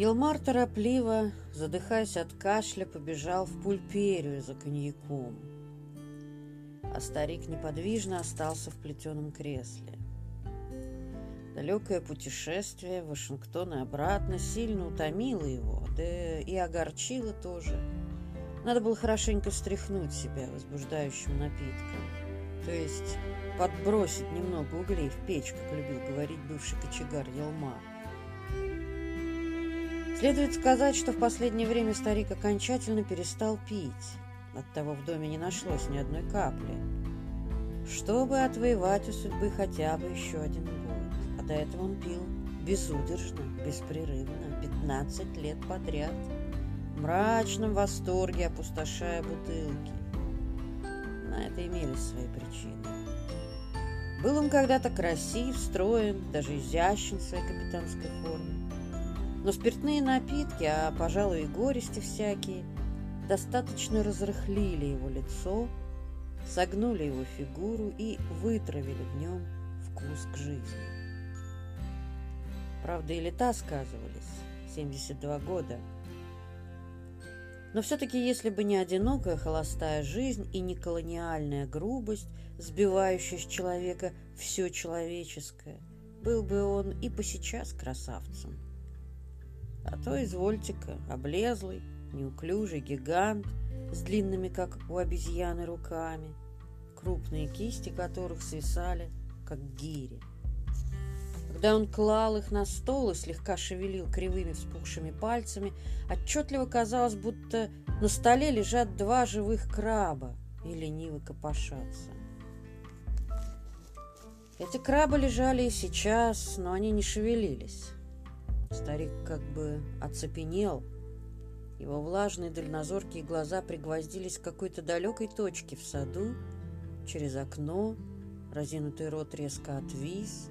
Елмар торопливо, задыхаясь от кашля, побежал в пульперию за коньяком. А старик неподвижно остался в плетеном кресле. Далекое путешествие в Вашингтон и обратно сильно утомило его, да и огорчило тоже. Надо было хорошенько встряхнуть себя возбуждающим напитком. То есть подбросить немного углей в печь, как любил говорить бывший кочегар Елмар. Следует сказать, что в последнее время старик окончательно перестал пить. Оттого в доме не нашлось ни одной капли. Чтобы отвоевать у судьбы хотя бы еще один год. А до этого он пил безудержно, беспрерывно, 15 лет подряд. В мрачном восторге опустошая бутылки. На это имелись свои причины. Был он когда-то красив, строен, даже изящен в своей капитанской форме. Но спиртные напитки, а, пожалуй, и горести всякие, достаточно разрыхлили его лицо, согнули его фигуру и вытравили в нем вкус к жизни. Правда, и лета сказывались, 72 года. Но все-таки, если бы не одинокая холостая жизнь и не колониальная грубость, сбивающая с человека все человеческое, был бы он и по сейчас красавцем. А то, извольте-ка, облезлый, неуклюжий гигант с длинными, как у обезьяны, руками, крупные кисти которых свисали, как гири. Когда он клал их на стол и слегка шевелил кривыми вспухшими пальцами, отчетливо казалось, будто на столе лежат два живых краба и лениво копошатся. Эти крабы лежали и сейчас, но они не шевелились. Старик как бы оцепенел. Его влажные дальнозоркие глаза пригвоздились к какой-то далекой точке в саду, через окно, разинутый рот резко отвис.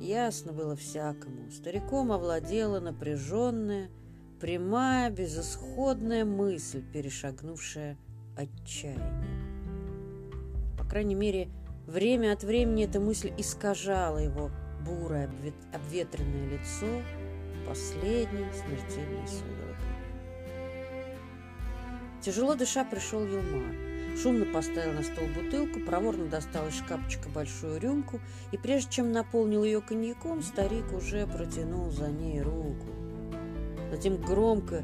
Ясно было всякому. Стариком овладела напряженная, прямая, безысходная мысль, перешагнувшая отчаяние. По крайней мере, время от времени эта мысль искажала его бурое обветренное лицо, последней смертельной судорогой. Тяжело дыша пришел Елмар. Шумно поставил на стол бутылку, проворно достал из шкафчика большую рюмку, и прежде чем наполнил ее коньяком, старик уже протянул за ней руку. Затем громко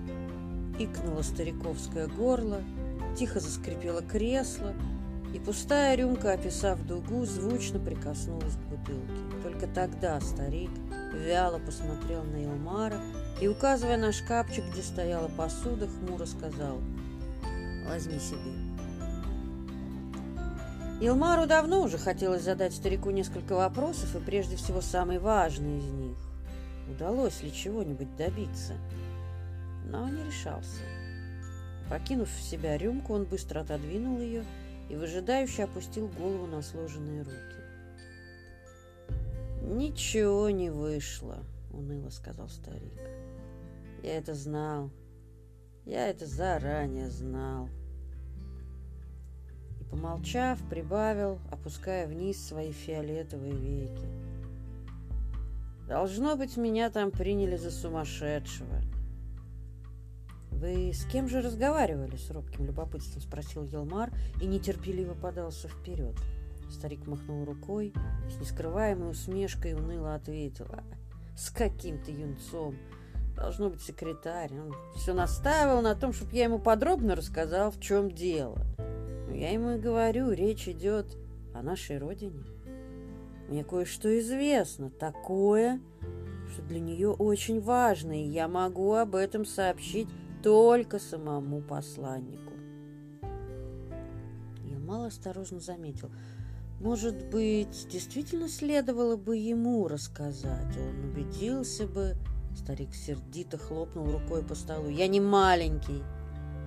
икнуло стариковское горло, тихо заскрипело кресло, и пустая рюмка, описав дугу, звучно прикоснулась к бутылке. Только тогда старик вяло посмотрел на Илмара и, указывая на шкафчик, где стояла посуда, хмуро сказал «Возьми себе». Илмару давно уже хотелось задать старику несколько вопросов, и прежде всего самый важный из них. Удалось ли чего-нибудь добиться? Но не решался. Покинув в себя рюмку, он быстро отодвинул ее и выжидающе опустил голову на сложенные руки. «Ничего не вышло», — уныло сказал старик. «Я это знал. Я это заранее знал». И, помолчав, прибавил, опуская вниз свои фиолетовые веки. «Должно быть, меня там приняли за сумасшедшего». «Вы с кем же разговаривали?» — с робким любопытством спросил Елмар и нетерпеливо подался вперед. — Старик махнул рукой, с нескрываемой усмешкой уныло ответила. «С каким-то юнцом. Должно быть секретарь. Он все настаивал на том, чтобы я ему подробно рассказал, в чем дело. Но я ему и говорю, речь идет о нашей родине. Мне кое-что известно, такое, что для нее очень важно, и я могу об этом сообщить только самому посланнику. Я мало осторожно заметил – может быть, действительно следовало бы ему рассказать. Он убедился бы. Старик сердито хлопнул рукой по столу. «Я не маленький!»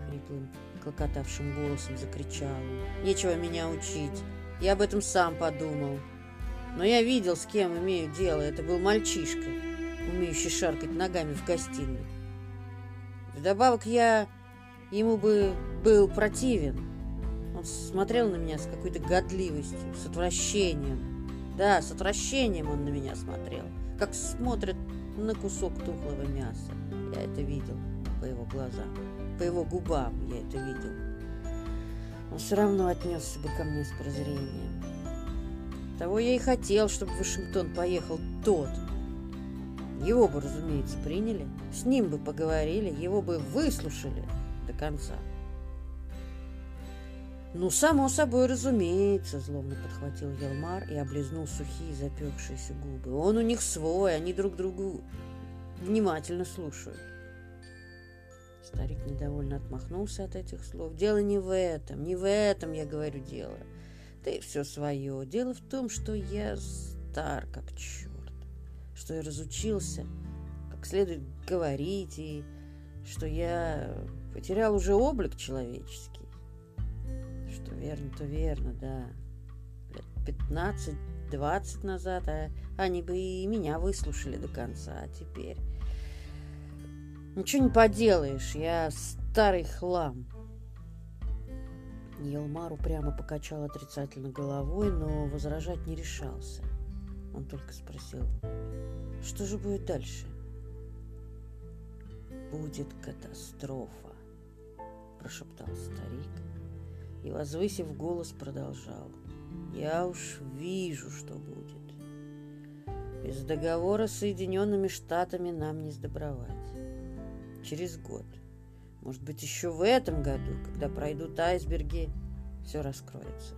Хриплым, клокотавшим голосом закричал. «Нечего меня учить. Я об этом сам подумал. Но я видел, с кем имею дело. Это был мальчишка, умеющий шаркать ногами в гостиной. Вдобавок я ему бы был противен. Он смотрел на меня с какой-то годливостью, с отвращением. Да, с отвращением он на меня смотрел, как смотрит на кусок тухлого мяса. Я это видел по его глазам, по его губам я это видел. Он все равно отнесся бы ко мне с презрением. Того я и хотел, чтобы в Вашингтон поехал тот. Его бы, разумеется, приняли, с ним бы поговорили, его бы выслушали до конца. «Ну, само собой, разумеется», — злобно подхватил Елмар и облизнул сухие запекшиеся губы. «Он у них свой, они друг другу внимательно слушают». Старик недовольно отмахнулся от этих слов. «Дело не в этом, не в этом, я говорю, дело. Ты все свое. Дело в том, что я стар как черт, что я разучился как следует говорить, и что я потерял уже облик человеческий что верно, да. Лет пятнадцать-двадцать назад а они бы и меня выслушали до конца, а теперь... Ничего не поделаешь, я старый хлам. Елмар упрямо покачал отрицательно головой, но возражать не решался. Он только спросил, что же будет дальше? «Будет катастрофа», – прошептал старик и, возвысив голос, продолжал. «Я уж вижу, что будет. Без договора с Соединенными Штатами нам не сдобровать. Через год, может быть, еще в этом году, когда пройдут айсберги, все раскроется.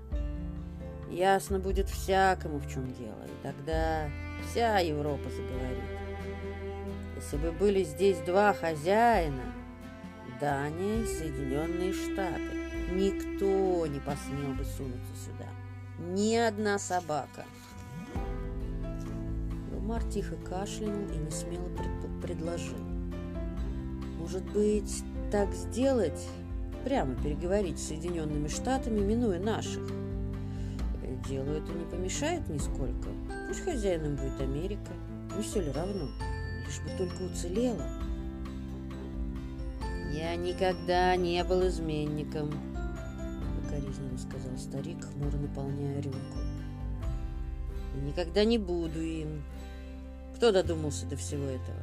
Ясно будет всякому, в чем дело, и тогда вся Европа заговорит. Если бы были здесь два хозяина, Дания и Соединенные Штаты, Никто не посмел бы сунуться сюда. Ни одна собака. Илмар тихо кашлянул и несмело пред предложил. Может быть, так сделать? Прямо переговорить с Соединенными Штатами, минуя наших. Делу это не помешает нисколько. Пусть хозяином будет Америка. Не все ли равно? Лишь бы только уцелела. Я никогда не был изменником, укоризненно сказал старик, хмуро наполняя рюмку. И никогда не буду им. Кто додумался до всего этого?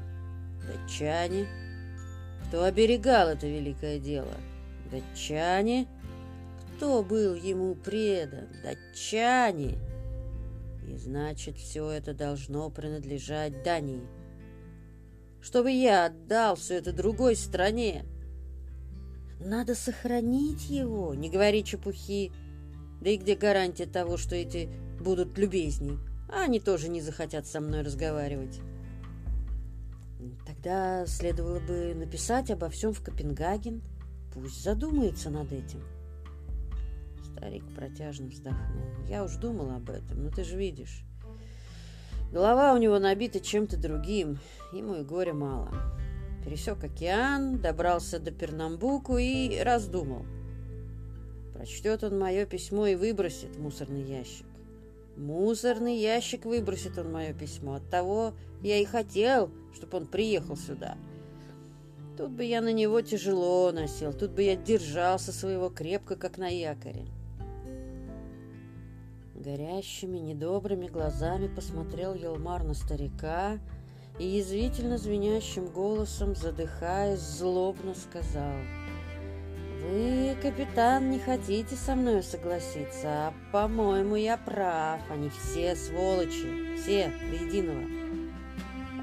Датчане. Кто оберегал это великое дело? Датчане. Кто был ему предан? Датчане. И значит, все это должно принадлежать Дании. Чтобы я отдал все это другой стране. Надо сохранить его, не говори чепухи. Да и где гарантия того, что эти будут любезней? А они тоже не захотят со мной разговаривать. Тогда следовало бы написать обо всем в Копенгаген. Пусть задумается над этим. Старик протяжно вздохнул. Я уж думал об этом, но ты же видишь. Голова у него набита чем-то другим, ему и горя мало пересек океан, добрался до Пернамбуку и раздумал. Прочтет он мое письмо и выбросит в мусорный ящик. Мусорный ящик выбросит он мое письмо. Оттого я и хотел, чтобы он приехал сюда. Тут бы я на него тяжело носил, тут бы я держался своего крепко, как на якоре. Горящими, недобрыми глазами посмотрел Елмар на старика, и язвительно звенящим голосом, задыхаясь, злобно сказал «Вы, капитан, не хотите со мной согласиться, а, по-моему, я прав, они все сволочи, все до единого».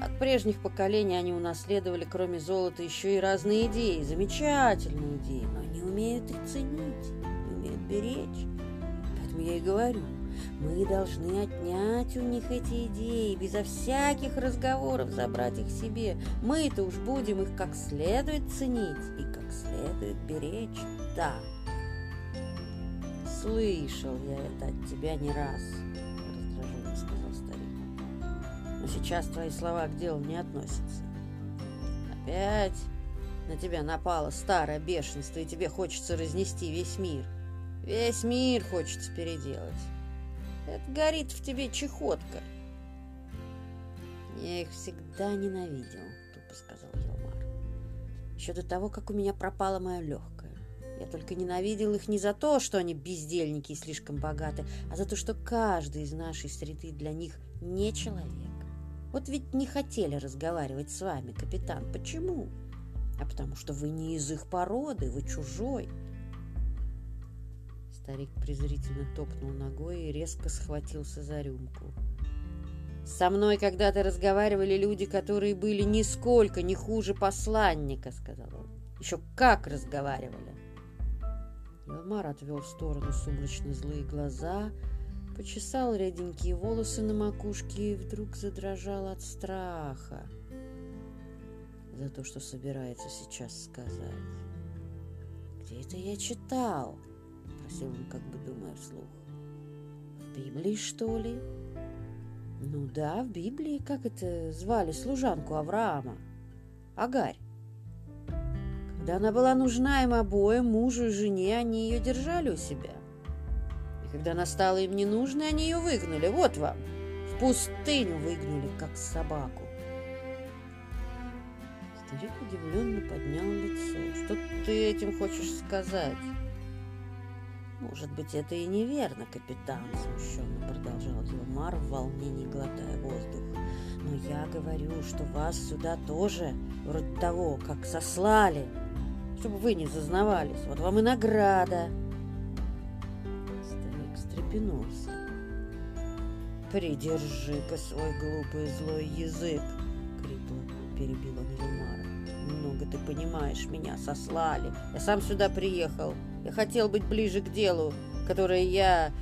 От прежних поколений они унаследовали, кроме золота, еще и разные идеи, замечательные идеи, но не умеют их ценить, умеют беречь. Поэтому я и говорю, мы должны отнять у них эти идеи, безо всяких разговоров забрать их себе. Мы-то уж будем их как следует ценить и как следует беречь. Да. Слышал я это от тебя не раз, раздраженно сказал старик. Но сейчас твои слова к делу не относятся. Опять на тебя напало старое бешенство, и тебе хочется разнести весь мир. Весь мир хочется переделать. Это горит в тебе чехотка. Я их всегда ненавидел, тупо сказал Елмар. Еще до того, как у меня пропало мое легкое. Я только ненавидел их не за то, что они бездельники и слишком богаты, а за то, что каждый из нашей среды для них не человек. Вот ведь не хотели разговаривать с вами, капитан. Почему? А потому что вы не из их породы, вы чужой. Старик презрительно топнул ногой и резко схватился за рюмку. «Со мной когда-то разговаривали люди, которые были нисколько не хуже посланника», — сказал он. «Еще как разговаривали!» Илмар отвел в сторону сумрачно злые глаза, почесал реденькие волосы на макушке и вдруг задрожал от страха за то, что собирается сейчас сказать. «Где это я читал?» — просил он, как бы думая вслух. «В Библии, что ли?» Ну да, в Библии, как это звали служанку Авраама? Агарь. Когда она была нужна им обоим, мужу и жене, они ее держали у себя. И когда она стала им не нужной, они ее выгнали. Вот вам, в пустыню выгнали, как собаку. Старик удивленно поднял лицо. Что ты этим хочешь сказать? «Может быть, это и неверно, капитан», — смущенно продолжал Елмар в волнении, глотая воздух. «Но я говорю, что вас сюда тоже, вроде того, как сослали, чтобы вы не зазнавались. Вот вам и награда». Старик встрепенулся. «Придержи-ка свой глупый злой язык!» — крипло перебил он Елмара. «Много ты понимаешь, меня сослали. Я сам сюда приехал». Я хотел быть ближе к делу, которое я...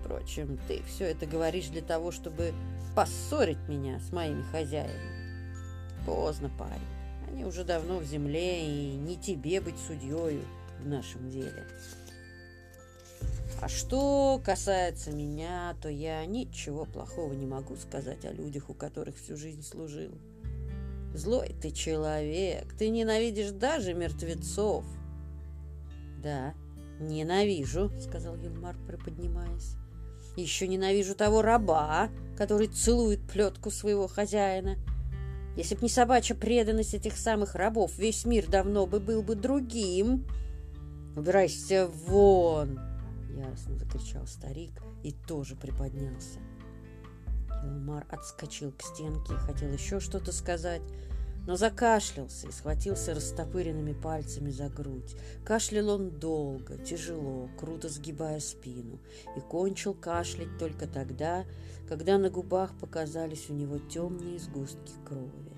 Впрочем, ты все это говоришь для того, чтобы поссорить меня с моими хозяевами. Поздно, парень. Они уже давно в земле, и не тебе быть судьей в нашем деле. А что касается меня, то я ничего плохого не могу сказать о людях, у которых всю жизнь служил. Злой ты человек, ты ненавидишь даже мертвецов. «Да, ненавижу», — сказал Юлмар, приподнимаясь. «Еще ненавижу того раба, который целует плетку своего хозяина. Если б не собачья преданность этих самых рабов, весь мир давно бы был бы другим. Убирайся вон!» — яростно закричал старик и тоже приподнялся. Юлмар отскочил к стенке и хотел еще что-то сказать, но закашлялся и схватился растопыренными пальцами за грудь. Кашлял он долго, тяжело, круто сгибая спину, и кончил кашлять только тогда, когда на губах показались у него темные сгустки крови.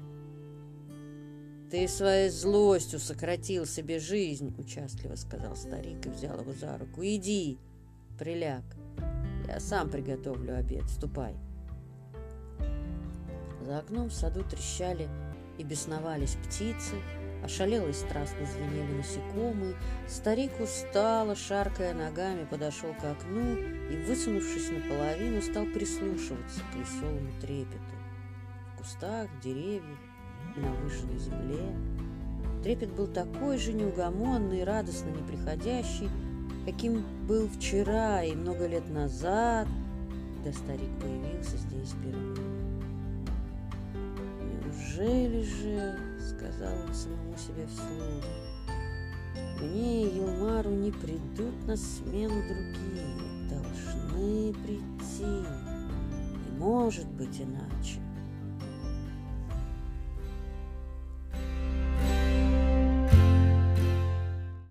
«Ты своей злостью сократил себе жизнь», — участливо сказал старик и взял его за руку. «Иди, приляг, я сам приготовлю обед, ступай». За окном в саду трещали и бесновались птицы, ошалело и страстно звенели насекомые, старик устало, шаркая ногами, подошел к окну и, высунувшись наполовину, стал прислушиваться к веселому трепету. В кустах, деревьях и на выжженной земле трепет был такой же неугомонный и радостно неприходящий, каким был вчера и много лет назад, когда старик появился здесь впервые. «Неужели же, — сказал он самому себе вслух, — мне и Елмару не придут на смену другие, должны прийти, не может быть иначе».